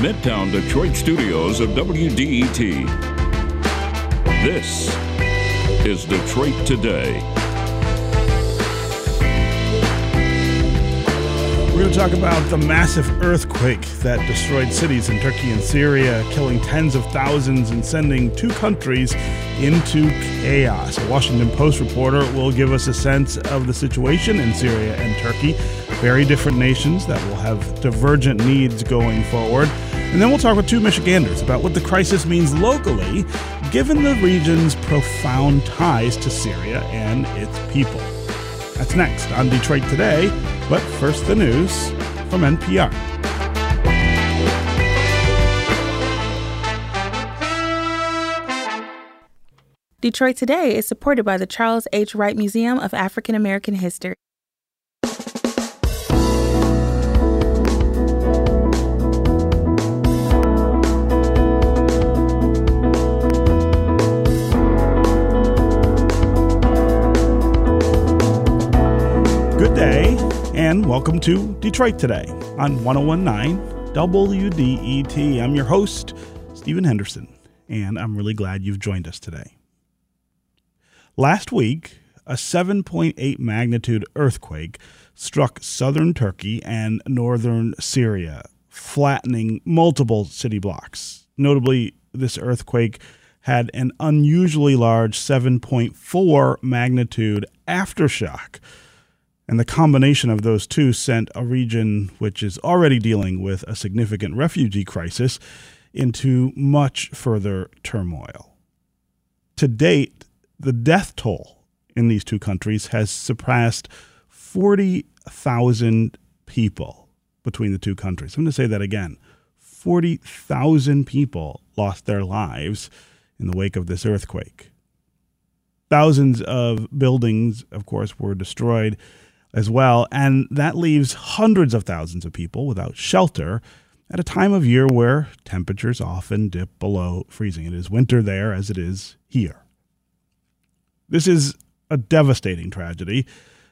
the Midtown Detroit studios of WDET. This is Detroit Today. We're going to talk about the massive earthquake that destroyed cities in Turkey and Syria, killing tens of thousands and sending two countries into chaos. A Washington Post reporter will give us a sense of the situation in Syria and Turkey, very different nations that will have divergent needs going forward. And then we'll talk with two Michiganders about what the crisis means locally, given the region's profound ties to Syria and its people. That's next on Detroit Today. But first, the news from NPR. Detroit Today is supported by the Charles H. Wright Museum of African American History. And welcome to Detroit Today on 1019 WDET. I'm your host, Stephen Henderson, and I'm really glad you've joined us today. Last week, a 7.8 magnitude earthquake struck southern Turkey and northern Syria, flattening multiple city blocks. Notably, this earthquake had an unusually large 7.4 magnitude aftershock and the combination of those two sent a region which is already dealing with a significant refugee crisis into much further turmoil. To date, the death toll in these two countries has surpassed 40,000 people between the two countries. I'm going to say that again 40,000 people lost their lives in the wake of this earthquake. Thousands of buildings, of course, were destroyed as well. And that leaves hundreds of thousands of people without shelter at a time of year where temperatures often dip below freezing. It is winter there as it is here. This is a devastating tragedy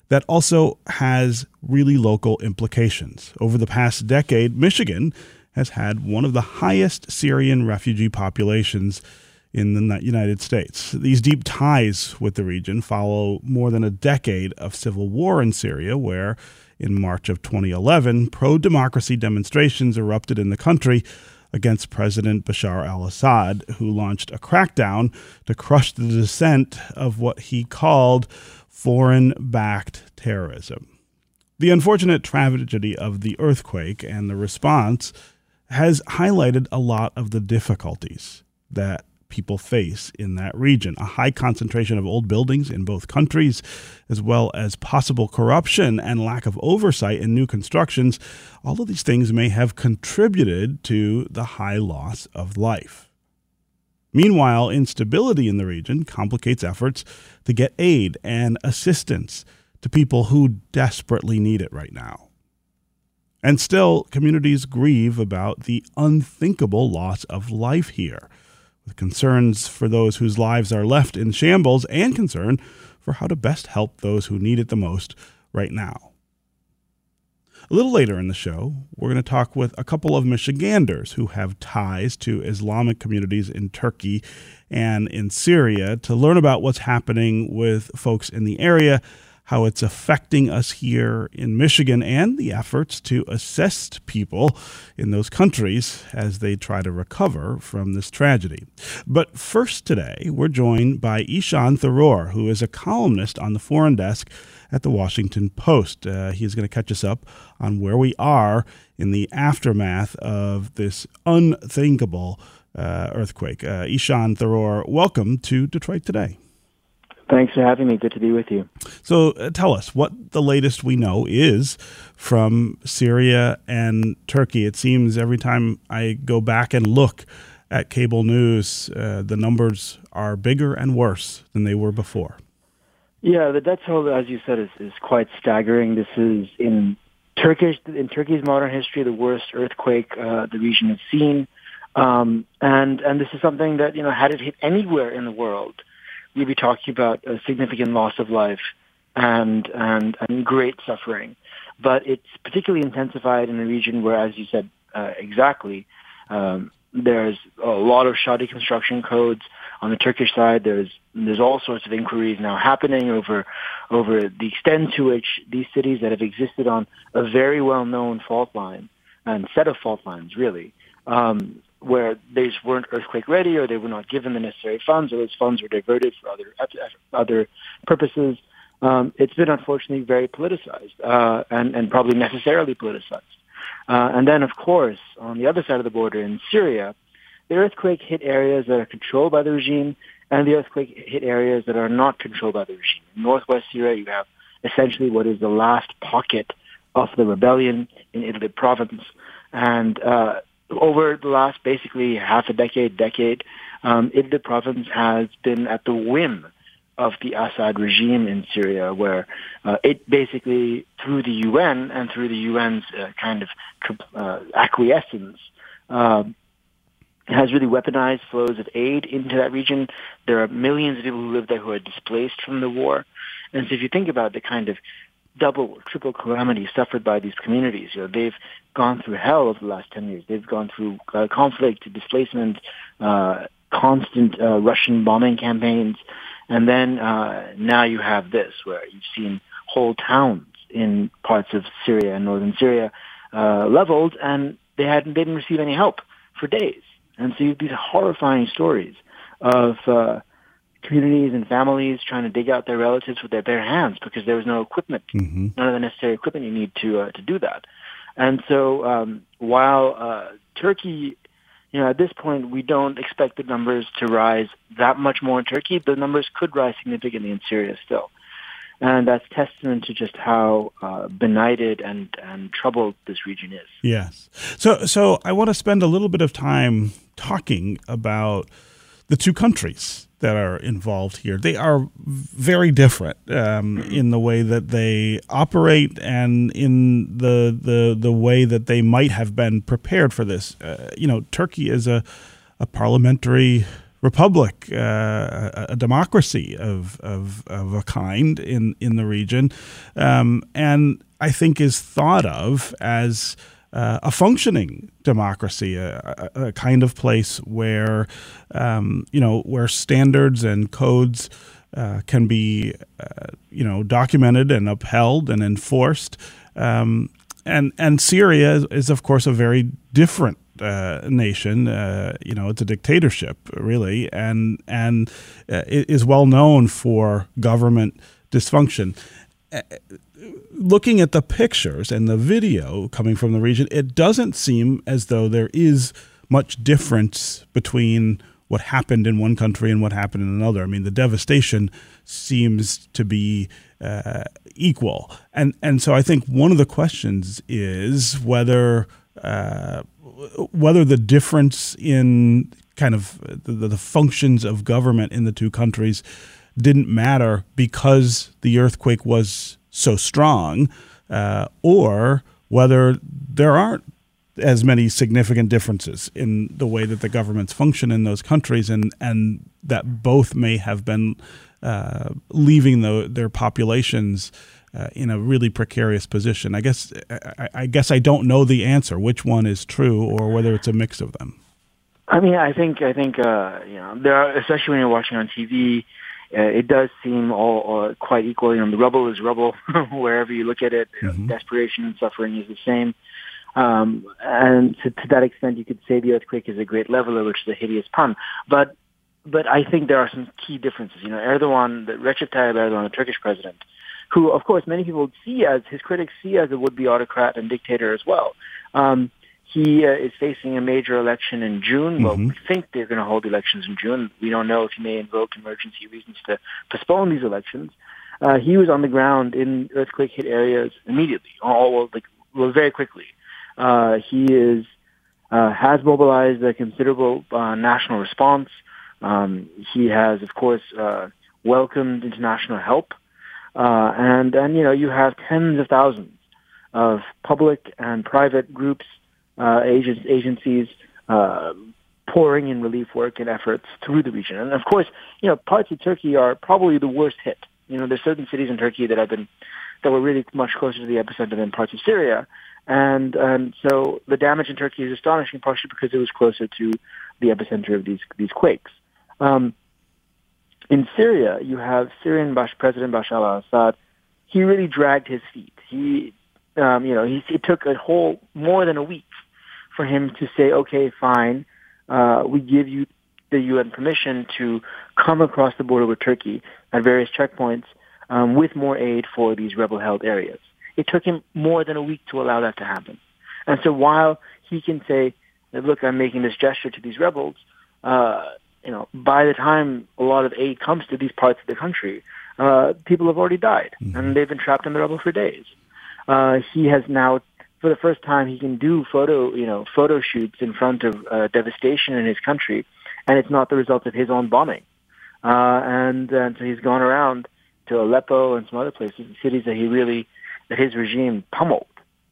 that also has really local implications. Over the past decade, Michigan has had one of the highest Syrian refugee populations in the United States. These deep ties with the region follow more than a decade of civil war in Syria, where in March of 2011, pro democracy demonstrations erupted in the country against President Bashar al Assad, who launched a crackdown to crush the dissent of what he called foreign backed terrorism. The unfortunate tragedy of the earthquake and the response has highlighted a lot of the difficulties that people face in that region. A high concentration of old buildings in both countries, as well as possible corruption and lack of oversight in new constructions, all of these things may have contributed to the high loss of life. Meanwhile, instability in the region complicates efforts to get aid and assistance to people who desperately need it right now. And still, communities grieve about the unthinkable loss of life here with concerns for those whose lives are left in shambles and concern for how to best help those who need it the most right now. A little later in the show, we're going to talk with a couple of Michiganders who have ties to Islamic communities in Turkey and in Syria to learn about what's happening with folks in the area how it's affecting us here in Michigan and the efforts to assist people in those countries as they try to recover from this tragedy. But first, today, we're joined by Ishan Tharoor, who is a columnist on the foreign desk at the Washington Post. Uh, he's going to catch us up on where we are in the aftermath of this unthinkable uh, earthquake. Uh, Ishan Tharoor, welcome to Detroit Today. Thanks for having me. Good to be with you. So, uh, tell us what the latest we know is from Syria and Turkey. It seems every time I go back and look at cable news, uh, the numbers are bigger and worse than they were before. Yeah, the death toll, as you said, is, is quite staggering. This is in Turkish in Turkey's modern history the worst earthquake uh, the region has seen, um, and and this is something that you know had it hit anywhere in the world we'd be talking about a significant loss of life and, and, and great suffering. But it's particularly intensified in a region where, as you said uh, exactly, Um, there's a lot of shoddy construction codes on the Turkish side. There's there's all sorts of inquiries now happening over over the extent to which these cities that have existed on a very well known fault line and set of fault lines really um, where they just weren't earthquake ready or they were not given the necessary funds or those funds were diverted for other other purposes. Um, it's been unfortunately very politicized uh, and, and probably necessarily politicized. Uh, and then, of course, on the other side of the border in Syria, the earthquake hit areas that are controlled by the regime and the earthquake hit areas that are not controlled by the regime. In northwest Syria, you have essentially what is the last pocket of the rebellion in Idlib province. And uh, over the last basically half a decade, decade, um, Idlib province has been at the whim of the Assad regime in Syria, where uh, it basically, through the UN and through the UN's uh, kind of uh, acquiescence, um, has really weaponized flows of aid into that region. There are millions of people who live there who are displaced from the war. And so if you think about the kind of double or triple calamity suffered by these communities, you know, they've gone through hell over the last 10 years. They've gone through uh, conflict, displacement, uh, constant uh, Russian bombing campaigns, and then uh, now you have this, where you've seen whole towns in parts of Syria and northern Syria uh, leveled, and they hadn't they didn't receive any help for days. And so you have these horrifying stories of uh, communities and families trying to dig out their relatives with their bare hands because there was no equipment, mm-hmm. none of the necessary equipment you need to uh, to do that. And so um, while uh, Turkey you know, at this point, we don't expect the numbers to rise that much more in Turkey. The numbers could rise significantly in Syria still. And that's testament to just how uh, benighted and, and troubled this region is. Yes. So, so I want to spend a little bit of time talking about the two countries that are involved here. They are very different um, in the way that they operate and in the the the way that they might have been prepared for this. Uh, you know, Turkey is a a parliamentary republic, uh, a, a, democracy of, of of a kind in in the region, um, and I think is thought of as uh, a functioning democracy, a, a, kind of place where um, you know where standards and codes uh, can be uh, you know documented and upheld and enforced. Um, and and Syria is, is, of course a very different uh, nation. Uh, you know, it's a dictatorship really, and and uh, is well known for government dysfunction looking at the pictures and the video coming from the region, it doesn't seem as though there is much difference between what happened in one country and what happened in another. I mean, the devastation seems to be uh, equal, and and so I think one of the questions is whether uh, whether the difference in kind of the, the functions of government in the two countries didn't matter because the earthquake was so strong, uh, or whether there aren't as many significant differences in the way that the governments function in those countries, and and that both may have been uh, leaving the, their populations. Uh, in a really precarious position. I guess I, I, guess I don't know the answer, which one is true, or whether it's a mix of them. I mean, I think I think uh, you know there are, especially when you're watching on TV, uh, it does seem all uh, quite equal. You know, the rubble is rubble wherever you look at it. Mm-hmm. Desperation and suffering is the same. Um, and to, to that extent, you could say the earthquake is a great leveler, which is a hideous pun. But but I think there are some key differences. You know, Erdogan, the Recep Tayyip Erdogan, the Turkish president, who of course many people see as his critics see as a would-be autocrat and dictator as well. Um, he uh, is facing a major election in June. Well, mm-hmm. we think they're going to hold elections in June. We don't know if he may invoke emergency reasons to postpone these elections. Uh, he was on the ground in earthquake hit areas immediately, all like well, very quickly. Uh, he is uh, has mobilized a considerable uh, national response. Um, he has, of course, uh, welcomed international help, uh, and and you know you have tens of thousands of public and private groups uh, agencies uh, pouring in relief work and efforts through the region. And of course, you know, parts of Turkey are probably the worst hit. You know, there's certain cities in Turkey that have been that were really much closer to the epicenter than parts of Syria. And and so the damage in Turkey is astonishing, partially because it was closer to the epicenter of these these quakes. Um, in Syria, you have Syrian President Bashar al-Assad. He really dragged his feet. He, um, you know, he, it took a whole more than a week for him to say, okay, fine, uh, we give you the UN permission to come across the border with Turkey at various checkpoints um, with more aid for these rebel-held areas. It took him more than a week to allow that to happen. And so while he can say, look, I'm making this gesture to these rebels, uh, you know, by the time a lot of aid comes to these parts of the country, uh, people have already died, mm-hmm. and they've been trapped in the rubble for days. Uh, he has now, for the first time, he can do photo, you know, photo shoots in front of uh, devastation in his country, and it's not the result of his own bombing. Uh, and, and so he's gone around to Aleppo and some other places, cities that he really that his regime pummeled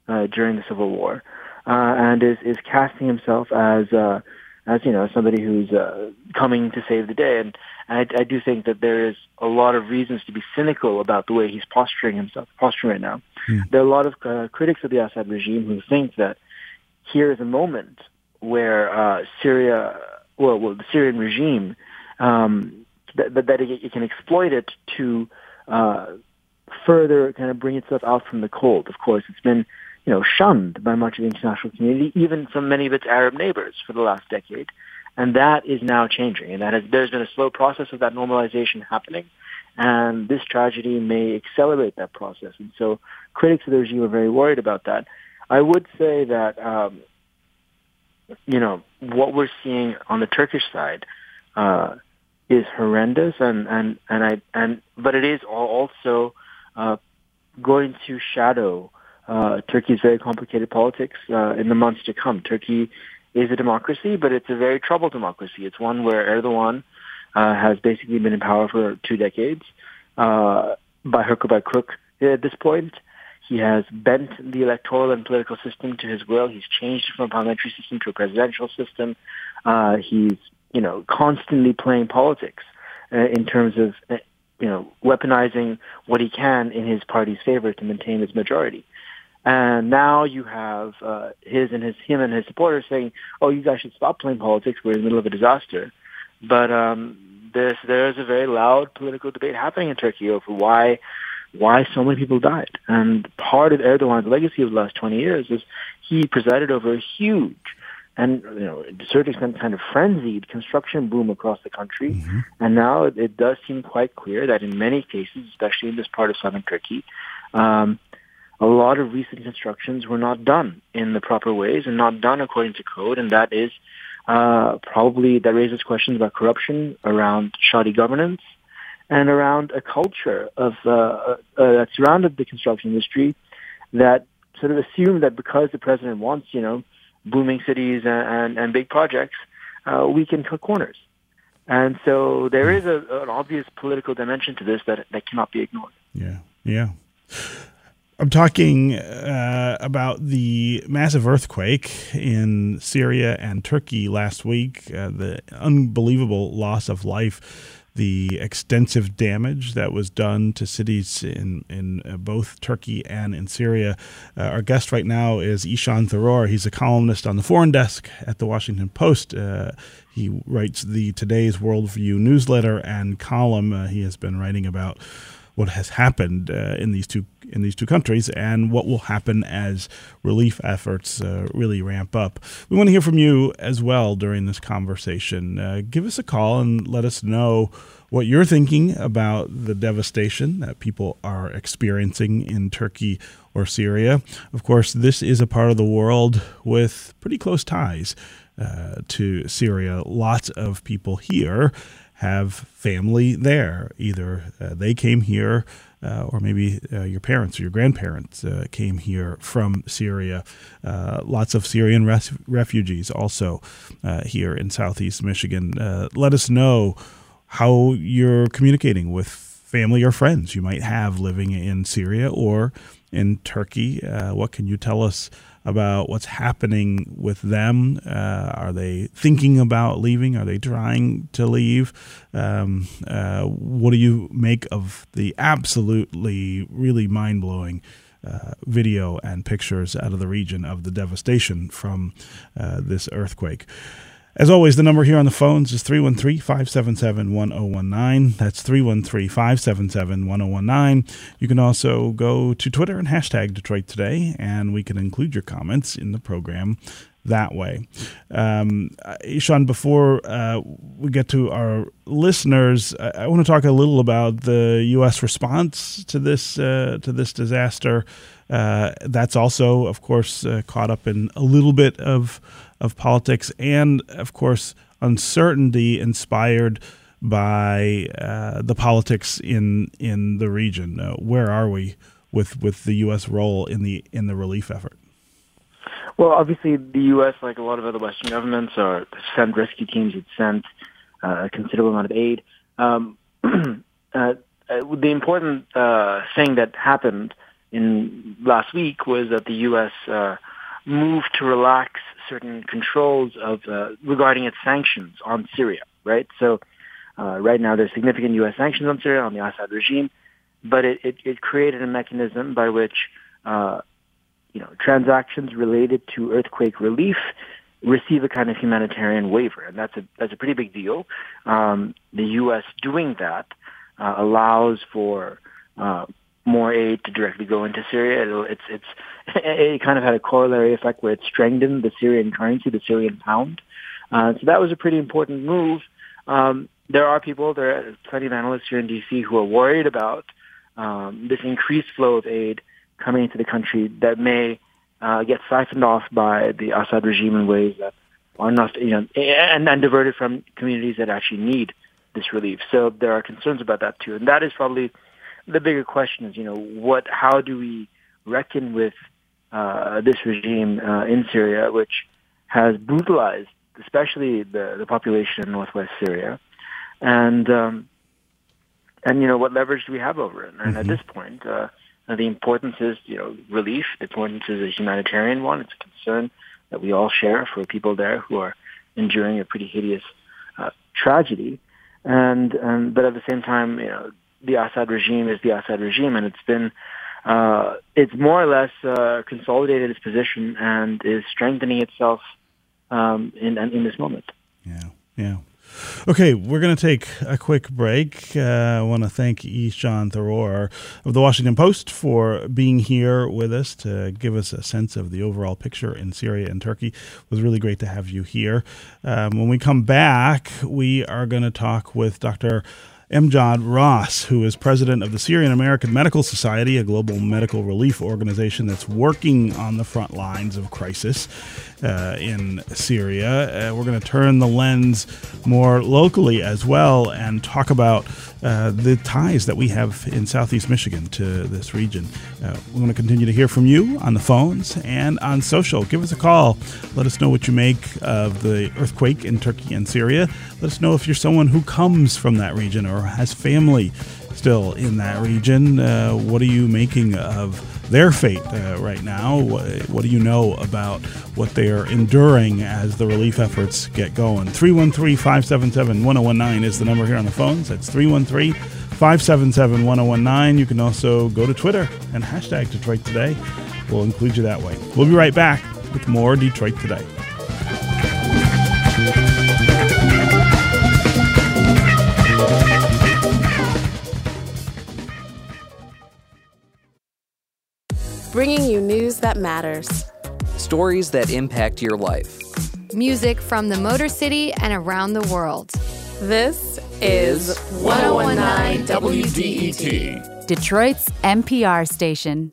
uh, during the civil war, uh, and is is casting himself as uh, as you know somebody who's uh, coming to save the day. And I, I do think that there is a lot of reasons to be cynical about the way he's posturing himself, posturing right now. Hmm. There are a lot of uh, critics of the Assad regime who think that here is a moment where uh, Syria, well, well, the Syrian regime, um, that, that, it, it, can exploit it to uh, further kind of bring itself out from the cold. Of course, it's been you know shunned by much of the international community, even from many of its Arab neighbors for the last decade, and that is now changing. And that has, there's been a slow process of that normalization happening, and this tragedy may accelerate that process. And so, critics of the regime are very worried about that. I would say that um, you know what we're seeing on the Turkish side. Uh, is horrendous and and and I and but it is also uh, going to shadow uh, Turkey's very complicated politics uh, in the months to come. Turkey is a democracy, but it's a very troubled democracy. It's one where Erdogan uh, has basically been in power for two decades, uh, by hook or by crook at this point. He has bent the electoral and political system to his will. He's changed from a parliamentary system to a presidential system. Uh, he's, you know, constantly playing politics uh, in terms of uh, you know, weaponizing what he can in his party's favor to maintain his majority. And now you have uh, his and his him and his supporters saying, "Oh, you guys should stop playing politics. We're in the middle of a disaster." But um, there's there is a very loud political debate happening in Turkey over why why so many people died. And part of Erdogan's legacy of the last 20 years is he presided over a huge and you know, to a certain extent, kind of frenzied construction boom across the country. Mm-hmm. And now it, it, does seem quite clear that in many cases, especially in this part of southern Turkey, um, a lot of recent constructions were not done in the proper ways and not done according to code, and that is uh, probably that raises questions about corruption around shoddy governance and around a culture of uh, uh, that surrounded the construction industry that sort of assumed that because the president wants, you know, booming cities and, and, and big projects, uh, we can cut corners. And so there is a, an obvious political dimension to this that, that cannot be ignored. Yeah, yeah. I'm talking uh, about the massive earthquake in Syria and Turkey last week, uh, the unbelievable loss of life the extensive damage that was done to cities in in uh, both Turkey and in Syria. Uh, our guest right now is Ishan Tharoor. He's a columnist on the foreign desk at the Washington Post. Uh, he writes the Today's Worldview newsletter and column. Uh, he has been writing about what has happened uh, in these two in these two countries and what will happen as relief efforts uh, really ramp up. We want to hear from you as well during this conversation. Uh, give us a call and let us know what you're thinking about the devastation that people are experiencing in Turkey or Syria. Of course, this is a part of the world with pretty close ties uh, to Syria. Lots of people here have family there. Either uh, they came here, uh, or maybe uh, your parents or your grandparents uh, came here from Syria. Uh, lots of Syrian res- refugees also uh, here in southeast Michigan. let us know how you're communicating with family or friends you might have living in Syria or in Turkey. what can you tell us? About what's happening with them. Uh, are they thinking about leaving? Are they trying to leave? Um, uh, what do you make of the absolutely really mind blowing uh, video and pictures out of the region of the devastation from uh, this earthquake. As always, the number here on the phones is 313 577 1019. That's 313 577 1019. You can also go to Twitter and hashtag Detroit Today, and we can include your comments in the program that way. Um, Ishan, before uh, we get to our listeners, I, I, want to talk a little about the U.S. response to this uh, to this disaster. Uh, that's also, of course, uh, caught up in a little bit of of politics, and of course, uncertainty inspired by uh, the politics in in the region. Uh, where are we with with the U.S. role in the in the relief effort? Well, obviously, the U.S., like a lot of other Western governments, are sent rescue teams. It sent uh, a considerable amount of aid. Um, uh, the important uh, thing that happened in last week was that the U.S. Uh, moved to relax certain controls of uh, regarding its sanctions on Syria. Right. So uh, right now there's significant U.S. sanctions on Syria on the Assad regime, but it, it, it created a mechanism by which uh, you know transactions related to earthquake relief receive a kind of humanitarian waiver, and that's a that's a pretty big deal. Um, the U.S. doing that uh, allows for uh, more aid to directly go into Syria. It'll, it's it's it kind of had a corollary effect where it strengthened the Syrian currency, the Syrian pound. Uh, so that was a pretty important move. Um, there are people, there are plenty of analysts here in D.C. who are worried about um, this increased flow of aid coming into the country that may uh, get siphoned off by the Assad regime in ways that are not, you know, and, and diverted from communities that actually need this relief. So there are concerns about that too, and that is probably the bigger question is, you know, what, how do we reckon with uh, this regime uh, in Syria, which has brutalized, especially the, the population in northwest Syria, and um, and you know what leverage do we have over it? And mm-hmm. at this point, uh, the importance is you know relief. The importance is a humanitarian one. It's a concern that we all share for people there who are enduring a pretty hideous uh, tragedy. And, and but at the same time, you know, the Assad regime is the Assad regime, and it's been uh, it's more or less uh, consolidated its position and is strengthening itself um, in in this moment. Yeah, yeah. Okay, we're going to take a quick break. Uh, I want to thank Ishan Tharoor of the Washington Post for being here with us to give us a sense of the overall picture in Syria and Turkey. It was really great to have you here. Um, when we come back, we are going to talk with Dr. Amjad Rass, who is president of the Syrian American Medical Society, a global medical relief organization that's working on the front lines of crisis uh, in Syria. Uh, we're going to turn the lens more locally as well and talk about uh, the ties that we have in southeast Michigan to this region. Uh, we want to continue to hear from you on the phones and on social. Give us a call. Let us know what you make of the earthquake in Turkey and Syria. Let us know if you're someone who comes from that region or has family still in that region. Uh, what are you making of? their fate uh, right now. What, what, do you know about what they are enduring as the relief efforts get going? 313 577 1019 is the number here on the phones. That's 313 577 1019. You can also go to Twitter and hashtag Detroit Today. We'll include you that way. We'll be right back with more Detroit Today. Bringing you news that matters, stories that impact your life, music from the Motor City and around the world. This is 1019 WDET, Detroit's NPR station.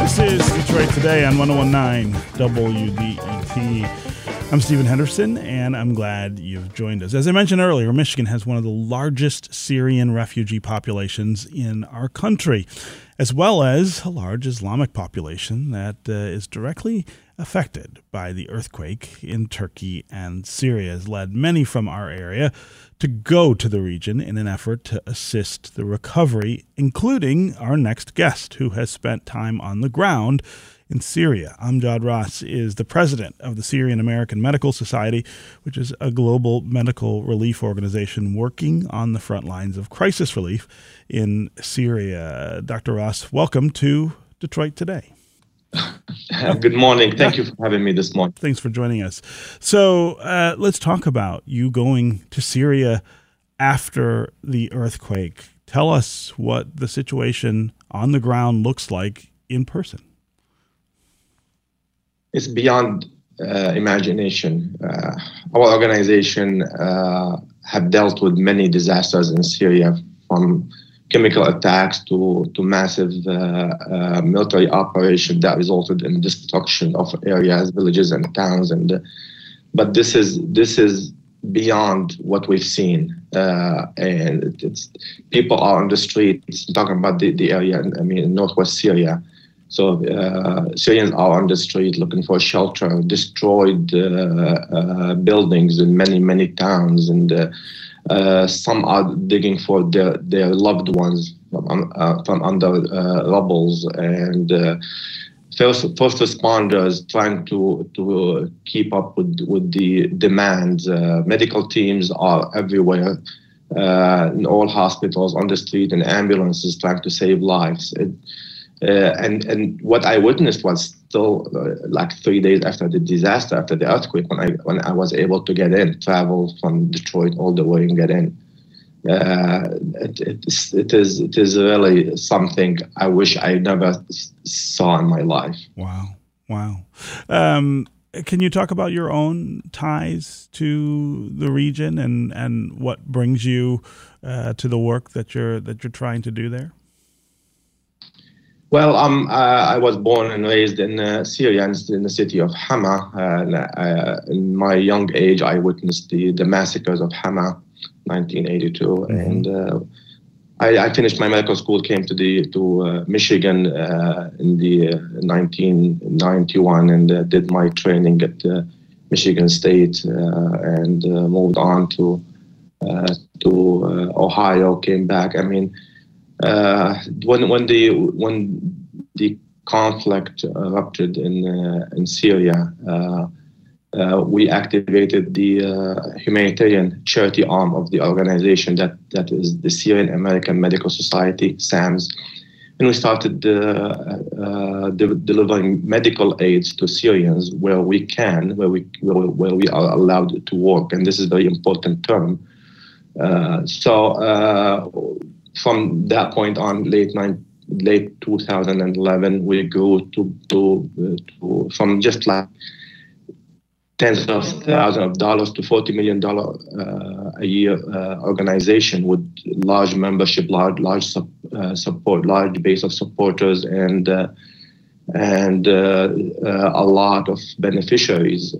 This is Detroit Today on 1019 WDET. I'm Stephen Henderson, and I'm glad you've joined us. As I mentioned earlier, Michigan has one of the largest Syrian refugee populations in our country, as well as a large Islamic population that uh, is directly affected by the earthquake in Turkey and Syria, has led many from our area to go to the region in an effort to assist the recovery, including our next guest, who has spent time on the ground in Syria. Amjad Rass is the president of the Syrian American Medical Society, which is a global medical relief organization working on the front lines of crisis relief in Syria. Dr. Rass, welcome to Detroit Today. Good morning. Thank you for having me this morning. Thanks for joining us. So, uh, let's talk about you going to Syria after the earthquake. Tell us what the situation on the ground looks like in person it's beyond uh, imagination. Uh, our organization uh, have dealt with many disasters in Syria, from chemical attacks to to massive uh, uh, military operation that resulted in destruction of areas, villages, and towns. And but this is this is beyond what we've seen, uh, and it's people are on the streets talking about the, the area. I mean, in northwest Syria so uh, Syrians are on the street looking for shelter, destroyed uh, uh, buildings in many, many towns, and uh, uh, some are digging for their, their loved ones from, uh, from under rubbles. And first, first responders trying to, to keep up with, with the demands. medical teams are everywhere. in all hospitals, on the street, and ambulances trying to save lives. It, uh, and and what I witnessed was still uh, like three days after the disaster, after the earthquake, when I when I was able to get in, travel from Detroit all the way and get in. Uh, it, it, is, it is it is really something I wish I never saw in my life. Wow, wow. Um, can you talk about your own ties to the region and and what brings you uh, to the work that you're that you're trying to do there? Well, um, uh, I was born and raised in uh, Syria, in the city of Hama. Uh, in my young age, I witnessed the, the massacres of Hama, 1982, mm-hmm. and uh, I, I, finished my medical school. Came to the to uh, Michigan uh, in the 1991, and did my training at Michigan State, and moved on to to Ohio. Came back. I mean uh, when when the when the conflict erupted in uh, in Syria, uh, uh we activated the humanitarian charity arm of the organization that that is the Syrian American Medical Society (SAMS), and we started de- delivering medical aids to Syrians where we can, where we where, where we are allowed to work, and this is a very important term. so from that point on, late nine, late 2011, we grew to, to, to from just like tens of thousands of dollars to 40 million dollar uh, a year uh, organization with large membership, large large uh, support, large base of supporters, and uh, and uh, uh, a lot of beneficiaries.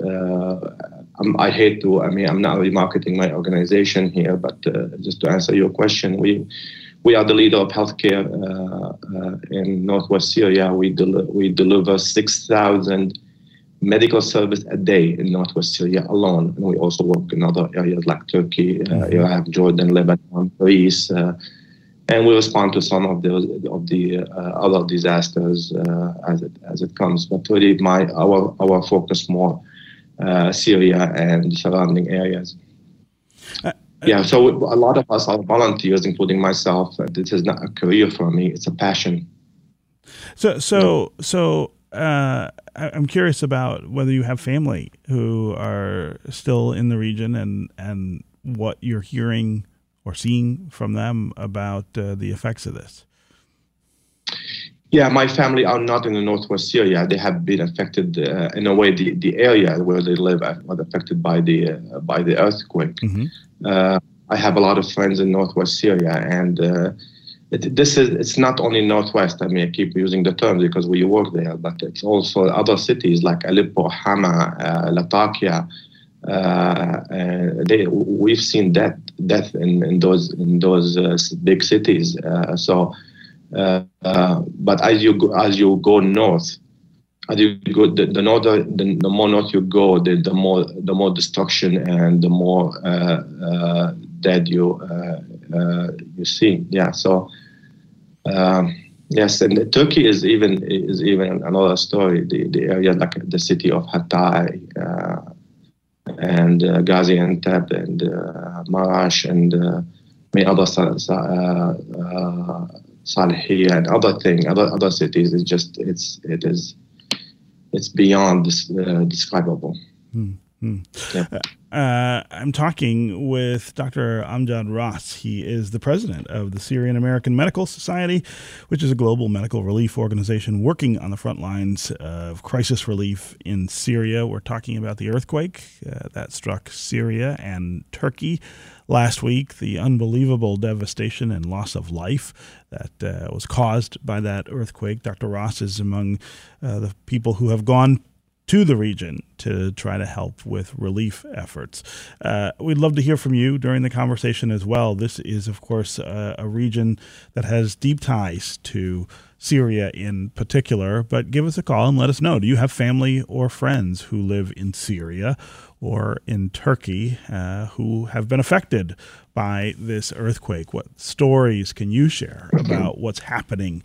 i hate to, I mean, I'm not remarketing my organization here, but just to answer your question, we we are the leader of healthcare uh, uh, in northwest Syria. We, del- we deliver 6,000 medical service a day in northwest Syria alone. And we also work in other areas like Turkey, uh, mm-hmm. Iraq, Jordan, Lebanon, Greece. Uh, and we respond to some of the of the uh, other disasters uh, as it as it comes. But really, my our our focus more Syria and surrounding areas. Yeah, so a lot of us are volunteers, including myself. This is not a career for me; it's a passion. So, so, so, uh, I'm curious about whether you have family who are still in the region, and and what you're hearing or seeing from them about uh, the effects of this. Yeah, my family are not in the northwest Syria. They have been affected uh, in a way. The, the area where they live was affected by the uh, by the earthquake. Mm-hmm. Uh, I have a lot of friends in northwest Syria, and uh, it, this is it's not only northwest. I mean, I keep using the term because we work there, but it's also other cities like Aleppo, Hama, uh, Latakia. Uh, they, we've seen death death in, in those in those uh, big cities. Uh, so, but as you go, as you go north, as you go, the, the the, the, more north you go, the, the more the more destruction and the more uh, uh, dead you uh, uh you see. Yeah. So um, Yes, and Turkey is even is even another story. The the area like the city of Hatay uh, and uh, Gaziantep and uh, Marash and uh, many other uh, uh, Salihia and other thing, other other cities. It's just it's it is it's beyond uh, describable. Hmm. Hmm. Yeah. Uh, I'm talking with Dr. Amjad Rass. He is the president of the Syrian American Medical Society, which is a global medical relief organization working on the front lines of crisis relief in Syria. We're talking about the earthquake uh, that struck Syria and Turkey last week, the unbelievable devastation and loss of life that uh, was caused by that earthquake. Dr. Rass is among uh, the people who have gone to the region to try to help with relief efforts. Uh, we'd love to hear from you during the conversation as well. This is, of course, uh, a region that has deep ties to Syria in particular, but give us a call and let us know. Do you have family or friends who live in Syria or in Turkey uh, who have been affected by this earthquake? What stories can you share about what's happening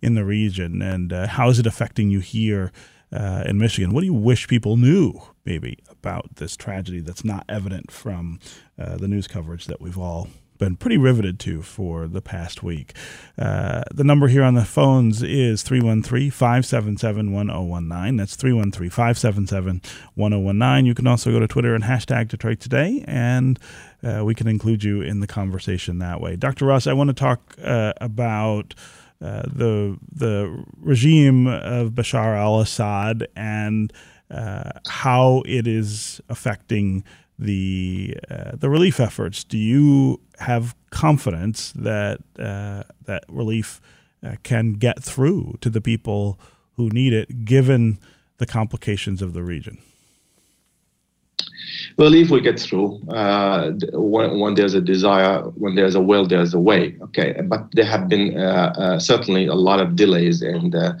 in the region and uh, how is it affecting you here? Uh, in Michigan. What do you wish people knew, maybe, about this tragedy that's not evident from uh, the news coverage that we've all been pretty riveted to for the past week. Uh, the number here on the phones is 313 577 1019. That's 313 577 1019. You can also go to Twitter and hashtag Detroit Today, and uh, we can include you in the conversation that way. Dr. Rass, I want to talk uh, about uh, the the regime of Bashar al-Assad and uh, how it is affecting the uh, the relief efforts. Do you have confidence that uh, that relief uh, can get through to the people who need it, given the complications of the region? Believe we get through. Uh, when, when, there's a desire, when there's a will, there's a way. Okay, but there have been uh, uh, certainly a lot of delays, and uh,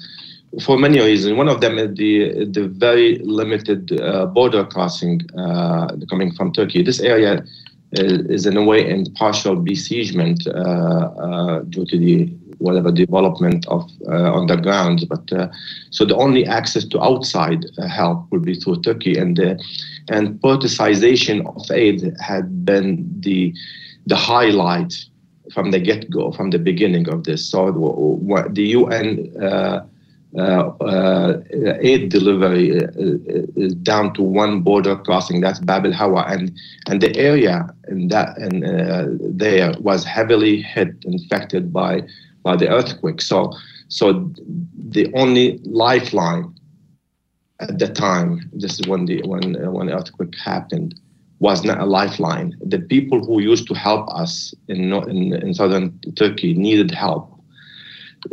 for many reasons. One of them is the the very limited uh, border crossing uh, coming from Turkey. This area is, in a way in partial besiegement due to the whatever development of uh, on the ground. But uh, so the only access to outside help would be through Turkey, and and politicization of aid had been the the highlight from the get-go, from the beginning of this. So the UN uh, uh, uh, aid delivery is down to one border crossing. That's Bab el Hawa, and and the area in that and there was heavily hit, infected by by the earthquake. So, so the only lifeline at the time, this is when the when uh, when earthquake happened, was not a lifeline. The people who used to help us in in, in southern Turkey needed help,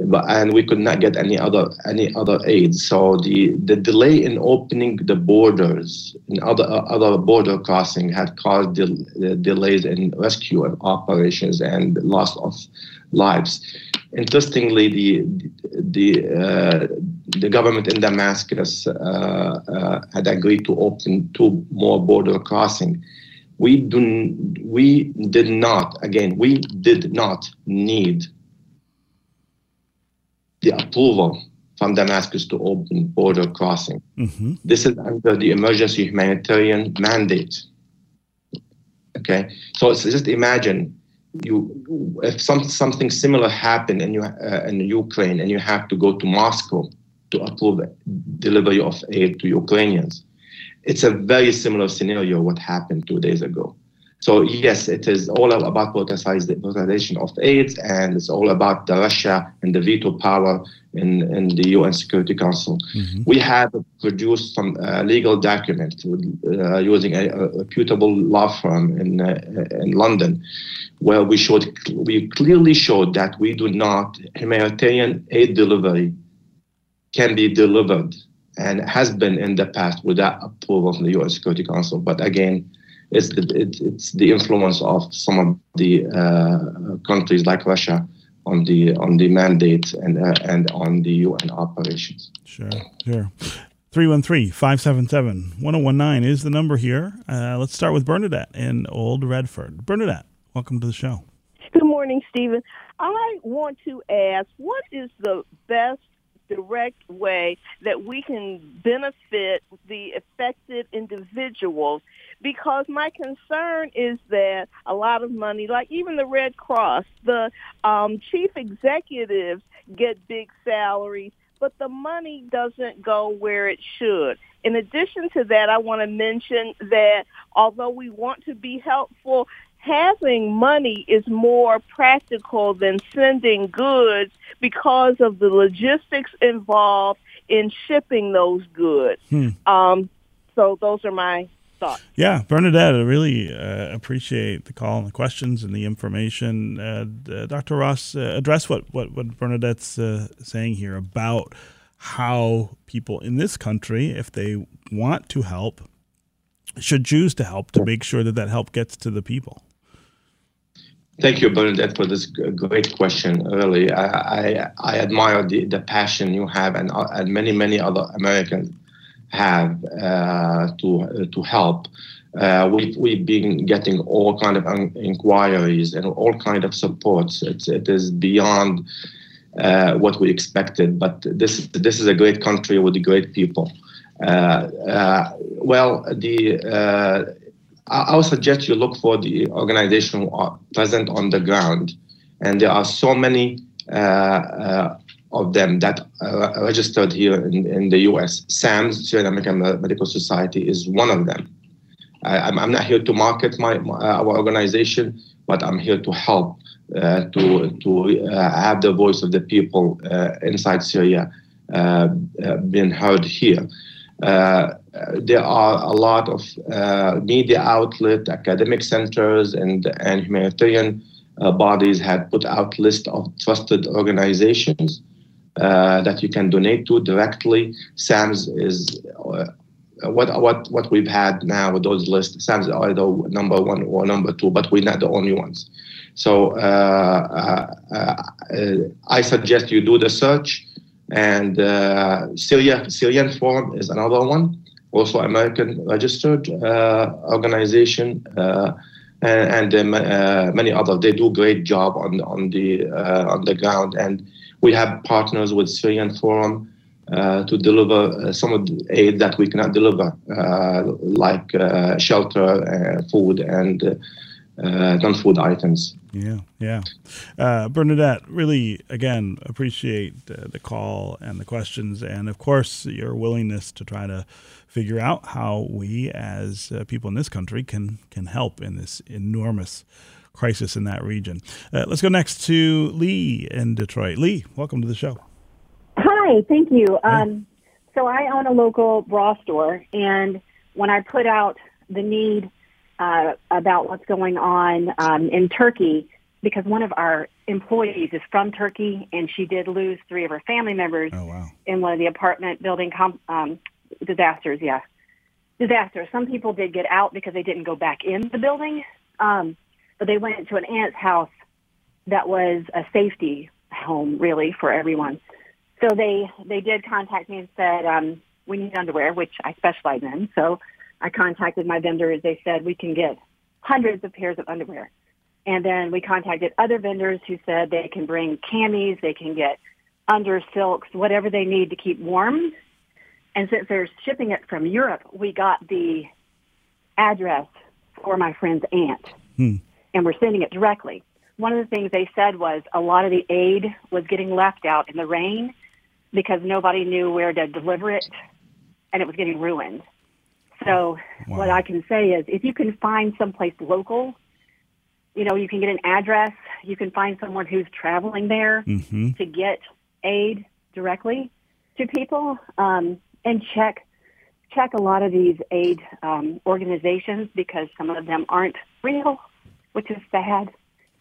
but and we could not get any other any other aid. So the the delay in opening the borders and other other border crossing had caused del- delays in rescue operations and loss of lives. Interestingly, the the uh, the government in Damascus uh, uh, had agreed to open two more border crossing. We do we did not again we did not need the approval from Damascus to open border crossing. Mm-hmm. This is under the emergency humanitarian mandate. Okay, so just imagine you if some, something similar happened in, you, uh, in Ukraine and you have to go to Moscow to approve delivery of aid to Ukrainians, it's a very similar scenario what happened two days ago. So yes, it is all about politicization of aids, and it's all about the Russia and the veto power in, in the UN Security Council. Mm-hmm. We have produced some uh, legal document uh, using a, a, reputable law firm in uh, in London, where we showed we clearly showed that we do not humanitarian aid delivery can be delivered and has been in the past without approval from the UN Security Council. But again it's the, it, it's the influence of some of the uh, countries like Russia on the on the mandate and uh, and on the UN operations. Sure, sure. 313-577-1019 is the number here. Uh, let's start with Bernadette in Old Redford. Bernadette, welcome to the show. Good morning. morning, Stephen. I want to ask, what is the best direct way that we can benefit the affected individuals because my concern is that a lot of money, like even the Red Cross, the um, chief executives get big salaries, but the money doesn't go where it should. In addition to that, I want to mention that although we want to be helpful, having money is more practical than sending goods because of the logistics involved in shipping those goods. Hmm. Um, so those are my thoughts. Yeah, Bernadette, I really uh, appreciate the call and the questions and the information. Uh, uh, Dr. Rass, uh, address what, what, what Bernadette's uh, saying here about how people in this country, if they want to help, should choose to help to make sure that that help gets to the people. Thank you, Bernadette, for this great question. Really, I, I, I admire the, the passion you have, and, uh, and many many other Americans have uh, to to help. Uh, we've we've been getting all kind of inquiries and all kind of supports. It's, it is beyond uh, what we expected, but this this is a great country with great people. Well, the I would suggest you look for the organization present on the ground. And there are so many uh, of them that are registered here in, in the US. SAMS, Syrian American Medical Society, is one of them. I, am not here to market my, my, our organization, but I'm here to help uh, to to uh, have the voice of the people uh, inside Syria uh, being heard here. Uh, there are a lot of uh, media outlets, academic centers, and, and humanitarian uh, bodies have put out list of trusted organizations uh, that you can donate to directly. SAMS is uh, what what what we've had now with those lists. SAMS are either number one or number two, but we're not the only ones. So uh, I suggest you do the search and uh, Syria, Syrian Forum is another one, also American registered uh, organization, uh, and, and uh, many others. They do great job on on the uh, on the ground, and we have partners with Syrian Forum uh, to deliver some of the aid that we cannot deliver, like shelter, food, and non-food items. Yeah, yeah. Uh, Bernadette, really, again, appreciate uh, the call and the questions, and of course, your willingness to try to figure out how we, as uh, people in this country, can can help in this enormous crisis in that region. Uh, let's go next to Lee in Detroit. Lee, welcome to the show. Hi, thank you. Um, so I own a local bra store, and when I put out the need uh, about what's going on um, in Turkey because one of our employees is from Turkey and she did lose three of her family members oh, wow. in one of the apartment building com- um, disasters. Yeah, disaster. Some people did get out because they didn't go back in the building, um, but they went to an aunt's house that was a safety home really for everyone. So they they did contact me and said um, we need underwear, which I specialize in. So I contacted my vendors. They said we can get hundreds of pairs of underwear. And then we contacted other vendors who said they can bring camis, they can get under silks, whatever they need to keep warm. And since they're shipping it from Europe, we got the address for my friend's aunt. Hmm. And we're sending it directly. One of the things they said was a lot of the aid was getting left out in the rain because nobody knew where to deliver it and it was getting ruined. So wow. what I can say is if you can find someplace local, you know, you can get an address, you can find someone who's traveling there mm-hmm. to get aid directly to people um, and check check a lot of these aid um, organizations because some of them aren't real, which is sad,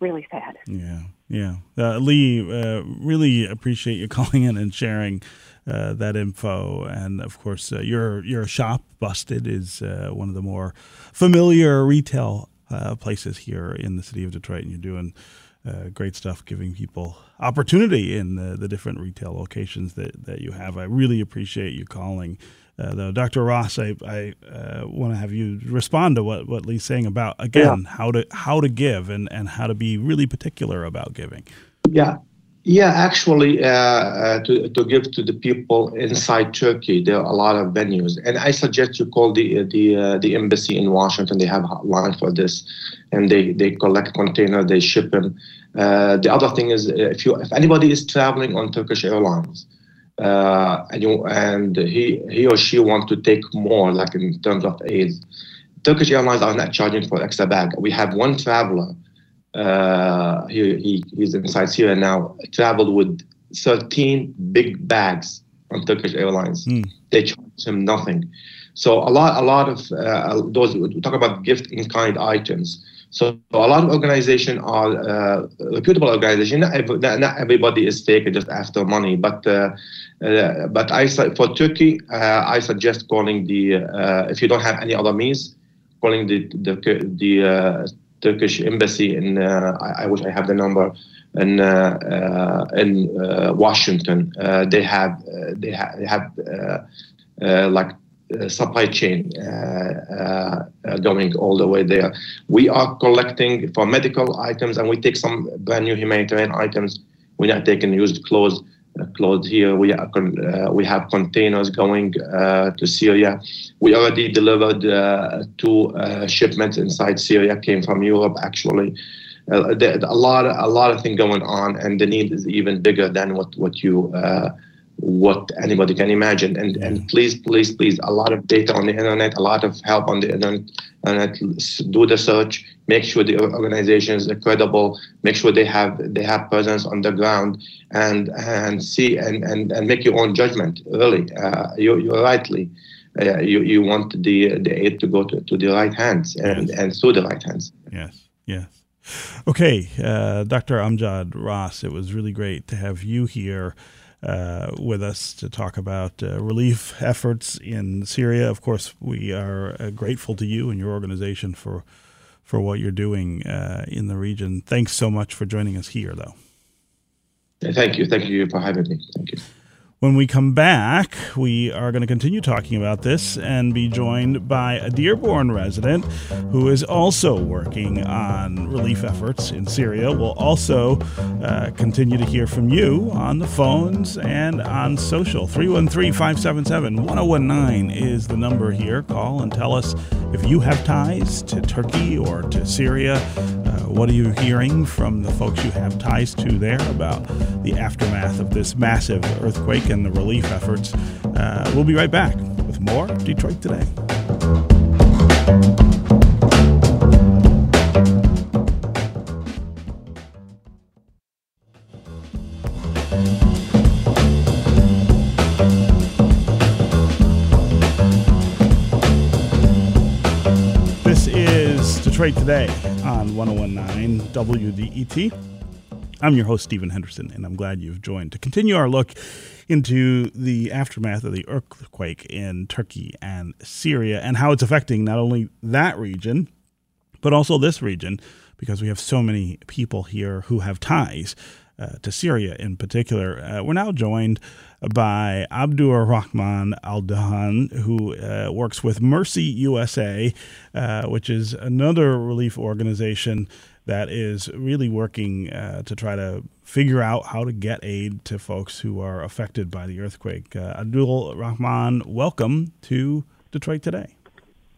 really sad. Yeah, yeah. Uh, Lee, uh, really appreciate you calling in and sharing uh, that info. And of course, uh, your your shop, Busted, is uh, one of the more familiar retail uh, places here in the city of Detroit, and you're doing. Uh, great stuff, giving people opportunity in the, the different retail locations that, that you have. I really appreciate you calling Uh, though, Dr. Rass, I, I uh, want to have you respond to what, what Lee's saying about again yeah. how to how to give and, and how to be really particular about giving. Yeah, yeah. Actually, uh, uh, to to give to the people inside Turkey, there are a lot of venues, and I suggest you call the the uh, the embassy in Washington. They have a hotline for this, and they they collect container, they ship them. Uh, the other thing is, if you if anybody is traveling on Turkish Airlines uh, and, you, and he he or she want to take more, like in terms of aid. Turkish Airlines are not charging for extra bag. We have one traveler. Uh, he, he he's inside Syria now. Traveled with 13 big bags on Turkish Airlines. Mm. They charge him nothing. So a lot a lot of uh, those we talk about gift in kind items. So a lot of organizations are uh, reputable organizations. Not, not, everybody is fake just after money, but uh, uh, but I for Turkey, uh, I suggest calling the uh, if you don't have any other means, calling the the, the uh, Turkish embassy in I, I, wish I have the number in in Washington. they have they, ha- they have like supply chain uh, uh, going all the way there. We are collecting for medical items and we take some brand new humanitarian items. We're not taking used clothes. Uh, clothes here. We are uh, we have containers going uh, to Syria. We already delivered two shipments inside Syria. Came from Europe actually. Uh, a lot of, a lot of things going on, and the need is even bigger than what what you uh, what anybody can imagine. And and please, please, please, a lot of data on the internet, a lot of help on the internet. Do the search. Make sure the organizations are credible. Make sure they have they have presence on the ground, and and see and and, and make your own judgment. Really, uh, you you rightly. Uh, you you want the the aid to go to, to the right hands and yes. and through the right hands. Yes. Yes. Okay, uh, Dr. Amjad Rass, it was really great to have you here uh, with us to talk about uh, relief efforts in Syria. Of course, we are uh, grateful to you and your organization for for what you're doing uh, in the region. Thanks so much for joining us here, though. Thank you. Thank you for having me. Thank you. When we come back, we are going to continue talking about this and be joined by a Dearborn resident who is also working on relief efforts in Syria. We'll also uh, continue to hear from you on the phones and on social. 313 577 1019 is the number here. Call and tell us if you have ties to Turkey or to Syria. What are you hearing from the folks you have ties to there about the aftermath of this massive earthquake? and the relief efforts. Uh, we'll be right back with more Detroit Today. Detroit Today on 1019 WDET. I'm your host, Stephen Henderson, and I'm glad you've joined to continue our look into the aftermath of the earthquake in Turkey and Syria and how it's affecting not only that region, but also this region, because we have so many people here who have ties uh, to Syria in particular. Uh, we're now joined by Abdur Rahman Al Dahan, who uh, works with Mercy USA, uh, which is another relief organization that is really working uh, to try to figure out how to get aid to folks who are affected by the earthquake. Uh, Abdul Rahman, welcome to Detroit Today.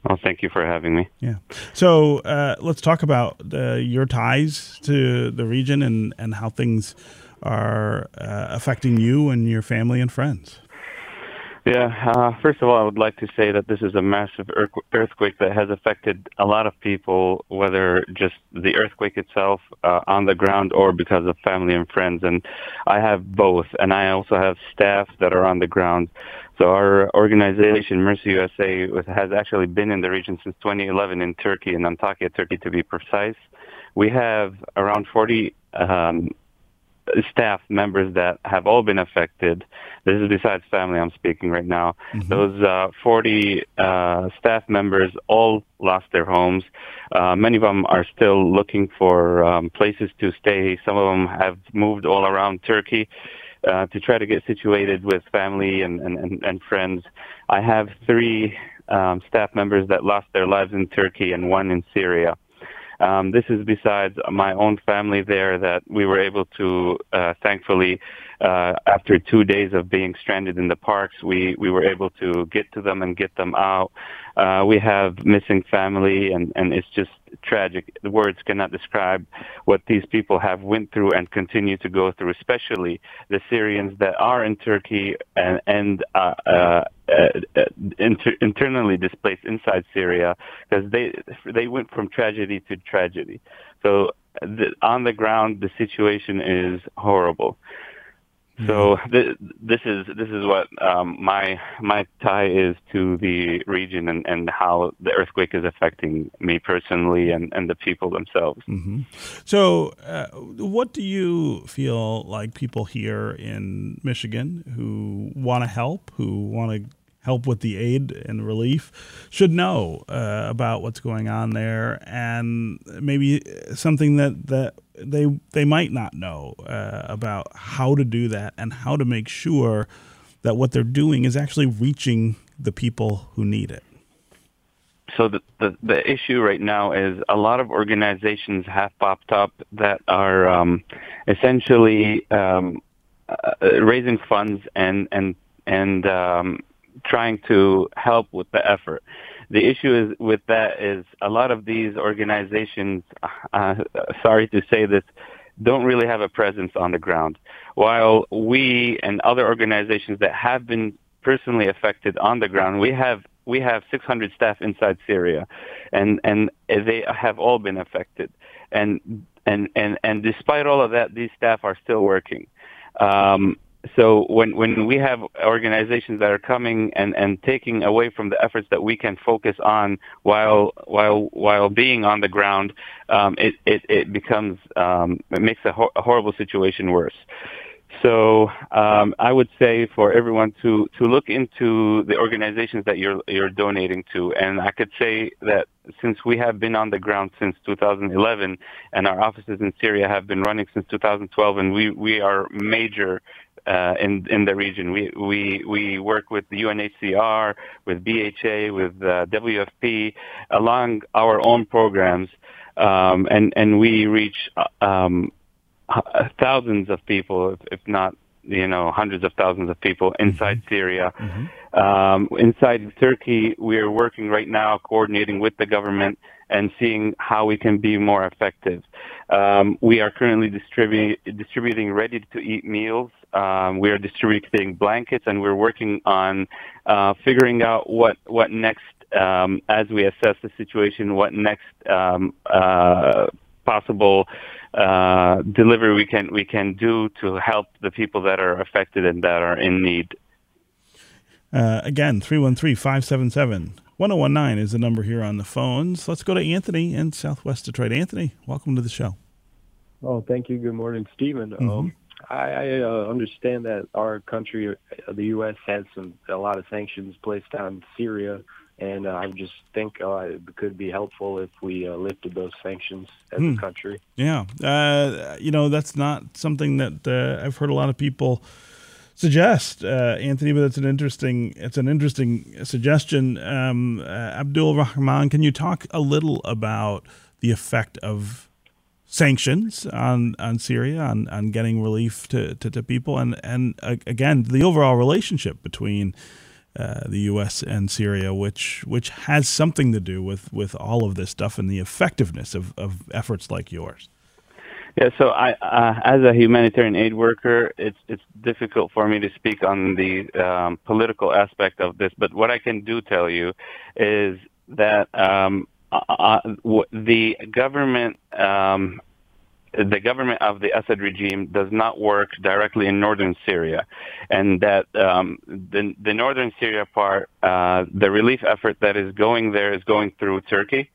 Well, thank you for having me. Yeah. So uh, let's talk about uh, your ties to the region and, and how things are uh, affecting you and your family and friends. Yeah, uh, first of all, I would like to say that this is a massive earthquake that has affected a lot of people, whether just the earthquake itself uh, on the ground or because of family and friends. And I have both, and I also have staff that are on the ground. So our organization, Mercy USA, has actually been in the region since 2011 in Turkey, in Antakya, Turkey to be precise. We have around 40 um, staff members that have all been affected. This is besides family I'm speaking right now. Mm-hmm. Those uh, 40 uh, staff members all lost their homes. Uh, many of them are still looking for um, places to stay. Some of them have moved all around Turkey. Uh, to try to get situated with family and, and, and, friends. I have three um, staff members that lost their lives in Turkey and one in Syria. Um, this is besides my own family there that we were able to, uh, thankfully, uh, after two days of being stranded in the parks, we, we were able to get to them and get them out. Uh, we have missing family, and, and it's just tragic. The words cannot describe what these people have went through and continue to go through, especially the Syrians that are in Turkey and, and uh, uh, uh, inter- internally displaced inside Syria, because they they went from tragedy to tragedy. So the, on the ground, the situation is horrible. So th- this is this is what um, my my tie is to the region and, and how the earthquake is affecting me personally and, and the people themselves. Mm-hmm. So, uh, what do you feel like people here in Michigan who want to help, who want to help with the aid and relief should know uh, about what's going on there and maybe something that, that they they might not know uh, about how to do that and how to make sure that what they're doing is actually reaching the people who need it. So the, the, the issue right now is a lot of organizations have popped up that are um, essentially um, uh, raising funds and and and um, trying to help with the effort. The issue is with that is a lot of these organizations, uh, sorry to say this, don't really have a presence on the ground. While we and other organizations that have been personally affected on the ground, we have we have 600 staff inside Syria, and and they have all been affected, and and and and despite all of that, these staff are still working. Um, so when when we have organizations that are coming and and taking away from the efforts that we can focus on while while while being on the ground, um, it, it it becomes um, it makes a, a horrible situation worse. So um, I would say for everyone to to look into the organizations that you're you're donating to, and I could say that since we have been on the ground since 2011, and our offices in Syria have been running since 2012, and we we are major uh, in in the region. We we we work with the UNHCR, with BHA, with uh, WFP, along our own programs, um, and and we reach um, thousands of people, if, if not you know hundreds of thousands of people inside mm-hmm. Syria. Mm-hmm. Um, inside Turkey, we are working right now, coordinating with the government and seeing how we can be more effective. Um, we are currently distribu- distributing ready-to-eat meals. Um, we are distributing blankets, and we're working on uh, figuring out what what next um, as we assess the situation. What next um, uh, possible uh, delivery we can we can do to help the people that are affected and that are in need. Uh, again, 313 577 1019 is the number here on the phones. Let's go to Anthony in Southwest Detroit. Anthony, welcome to the show. Oh, thank you. Good morning, Stephen. Mm-hmm. Um, I, I uh, understand that our country, uh, the U.S., has some a lot of sanctions placed on Syria, and uh, I just think uh, it could be helpful if we uh, lifted those sanctions as hmm. a country. Yeah, uh, you know that's not something that I've heard a lot of people suggest, uh, Anthony. But it's an interesting it's an interesting suggestion. Um, uh, Abdul Rahman, can you talk a little about the effect of sanctions on on Syria on, on getting relief to, to, to people and and uh, again the overall relationship between uh, the U.S. and Syria, which which has something to do with, with all of this stuff and the effectiveness of, of efforts like yours. Yeah, so I, uh, as a humanitarian aid worker, it's it's difficult for me to speak on the um, political aspect of this. But what I can do tell you is that um, uh, uh the government um, the government of the Assad regime does not work directly in northern Syria, and that um, the the northern Syria part, uh, the relief effort that is going there is going through Turkey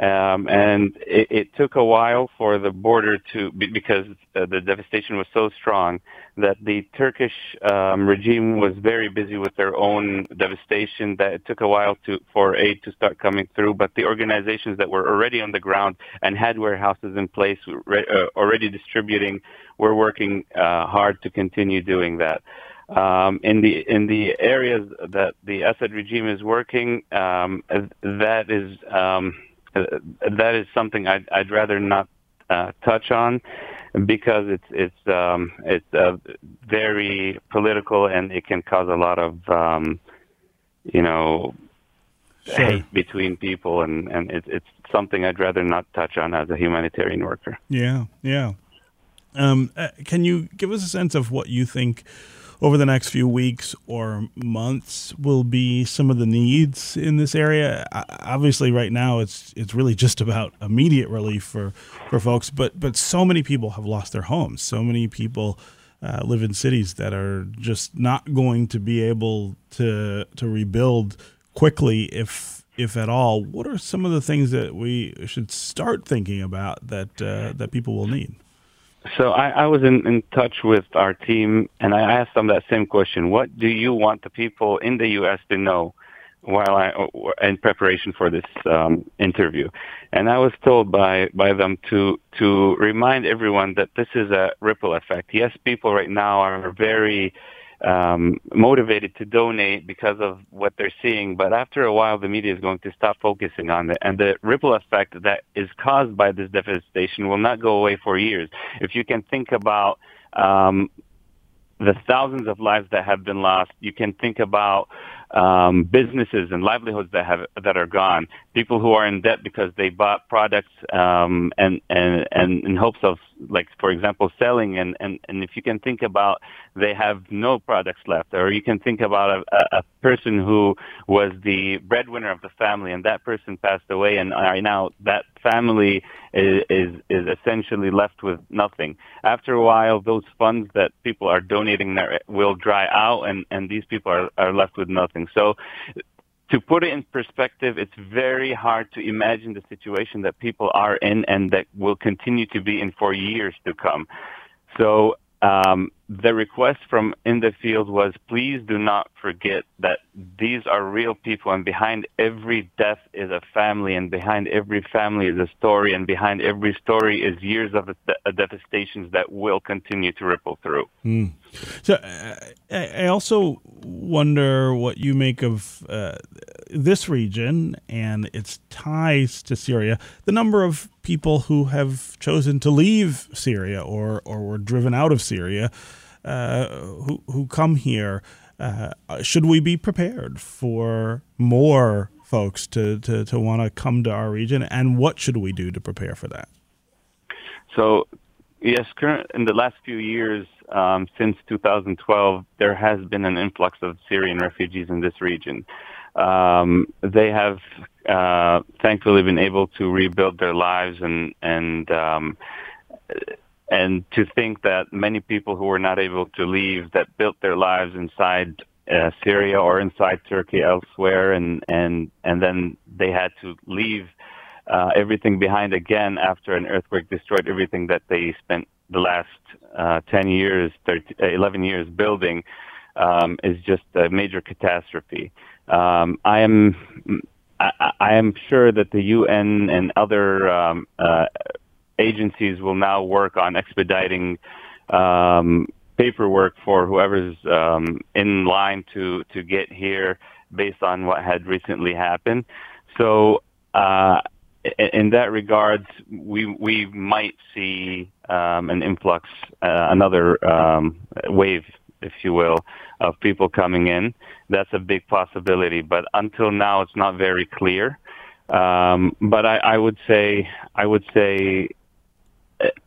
Um, and it, it, took a while for the border to, because uh, the devastation was so strong that the Turkish um, regime was very busy with their own devastation. That it took a while to for aid to start coming through. But the organizations that were already on the ground and had warehouses in place, re- uh, already distributing, were working uh, hard to continue doing that. Um, in the in the areas that the Assad regime is working, um, that is um, that is something I'd, I'd rather not uh, touch on because it's it's um, it's uh, very political and it can cause a lot of um, you know sure. hate between people and and it, it's something I'd rather not touch on as a humanitarian worker. Yeah, yeah. Um, uh, can you give us a sense of what you think? Over the next few weeks or months will be some of the needs in this area. Obviously, right now it's it's really just about immediate relief for for folks, but but so many people have lost their homes. So many people uh, live in cities that are just not going to be able to to rebuild quickly if if at all. What are some of the things that we should start thinking about that uh, that people will need? So I, I was in, in touch with our team, and I asked them that same question: What do you want the people in the U.S. to know while I in preparation for this um, interview? And I was told by by them to to remind everyone that this is a ripple effect. Yes, people right now are very um, motivated to donate because of what they're seeing. But after a while, the media is going to stop focusing on it. And the ripple effect that is caused by this devastation will not go away for years. If you can think about um, the thousands of lives that have been lost, you can think about um, businesses and livelihoods that have that are gone. People who are in debt because they bought products um, and and and in hopes of like for example selling and and and if you can think about they have no products left or you can think about a, a person who was the breadwinner of the family and that person passed away and right now that family is, is is essentially left with nothing after a while those funds that people are donating there will dry out and and these people are are left with nothing so to put it in perspective, it's very hard to imagine the situation that people are in and that will continue to be in for years to come. So um, the request from in the field was please do not forget that these are real people and behind every death is a family and behind every family is a story and behind every story is years of devastations that will continue to ripple through. Mm. So uh, I also wonder what you make of uh, this region and its ties to Syria, the number of people who have chosen to leave Syria or, or were driven out of Syria uh, who who come here. Uh, should we be prepared for more folks to, to, to want to come to our region, and what should we do to prepare for that? So, yes, current in the last few years, um, since 2012, there has been an influx of Syrian refugees in this region. Um, they have uh, thankfully been able to rebuild their lives and and um, and to think that many people who were not able to leave that built their lives inside uh, Syria or inside Turkey elsewhere and and and then they had to leave uh, everything behind again after an earthquake destroyed everything that they spent the last uh, 10 years 13, uh, 11 years building um, is just a major catastrophe. Um, I am I, am sure that the UN and other um, uh, agencies will now work on expediting um, paperwork for whoever's um, in line to to get here based on what had recently happened. So. Uh, in that regard, we we might see um, an influx, uh, another um, wave, if you will, of people coming in. That's a big possibility, but until now, it's not very clear. Um, but I, I would say I would say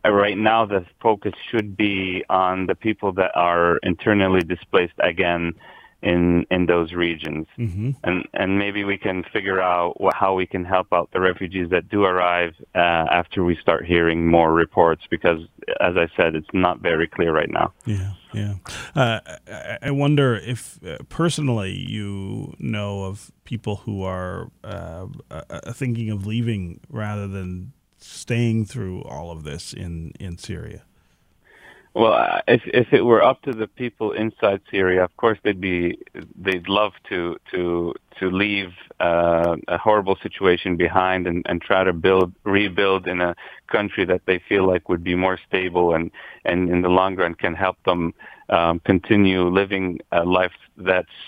right now the focus should be on the people that are internally displaced again in in those regions. Mm-hmm. and and maybe we can figure out what, how we can help out the refugees that do arrive uh, after we start hearing more reports because as i said it's not very clear right now. Yeah yeah. Uh, i wonder if uh, personally you know of people who are uh, uh, uh, thinking of leaving rather than staying through all of this in, in Syria? Well, uh, if if it were up to the people inside Syria, of course they'd be they'd love to to to leave uh, a horrible situation behind and and try to build rebuild in a country that they feel like would be more stable and and in the long run can help them um, continue living a life that's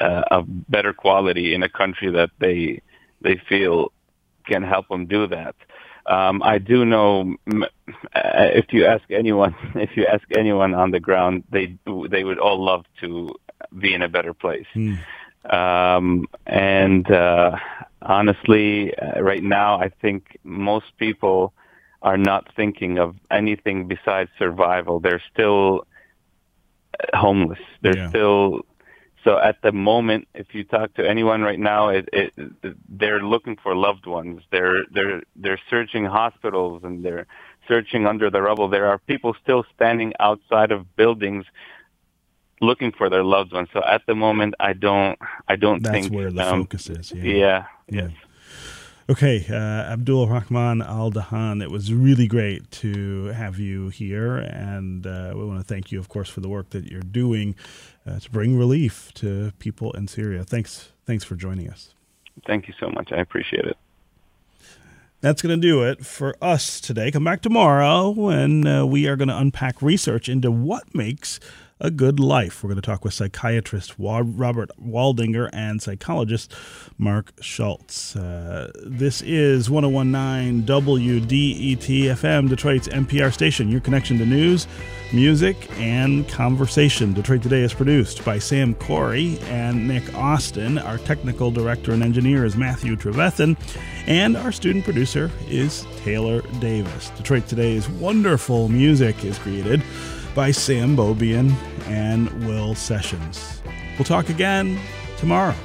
uh, of better quality in a country that they they feel can help them do that. Um, I do know uh, if you ask anyone, if you ask anyone on the ground, they they would all love to be in a better place. Mm. Um, and uh, honestly, uh, right now, I think most people are not thinking of anything besides survival. They're still uh, homeless. They're Yeah. still so at the moment, if you talk to anyone right now, it, it, they're looking for loved ones. They're they're they're searching hospitals and they're searching under the rubble. There are people still standing outside of buildings looking for their loved ones. So at the moment, I don't I don't That's think That's where the um, focus is. Yeah. Yeah. Yeah. Okay, uh, Abdul Rahman Al Dahan, it was really great to have you here, and uh, we want to thank you, of course, for the work that you're doing uh, to bring relief to people in Syria. Thanks, thanks for joining us. Thank you so much. I appreciate it. That's going to do it for us today. Come back tomorrow when uh, we are going to unpack research into what makes a good life. We're going to talk with psychiatrist Robert Waldinger and psychologist Marc Schulz. Uh, this is 1019 WDET FM, Detroit's NPR station, your connection to news, music, and conversation. Detroit Today is produced by Sam Corey and Nick Austin. Our technical director and engineer is Matthew Trevethan, and our student producer is Taylor Davis. Detroit Today's wonderful music is created by Sam Bobian and Will Sessions. We'll talk again tomorrow.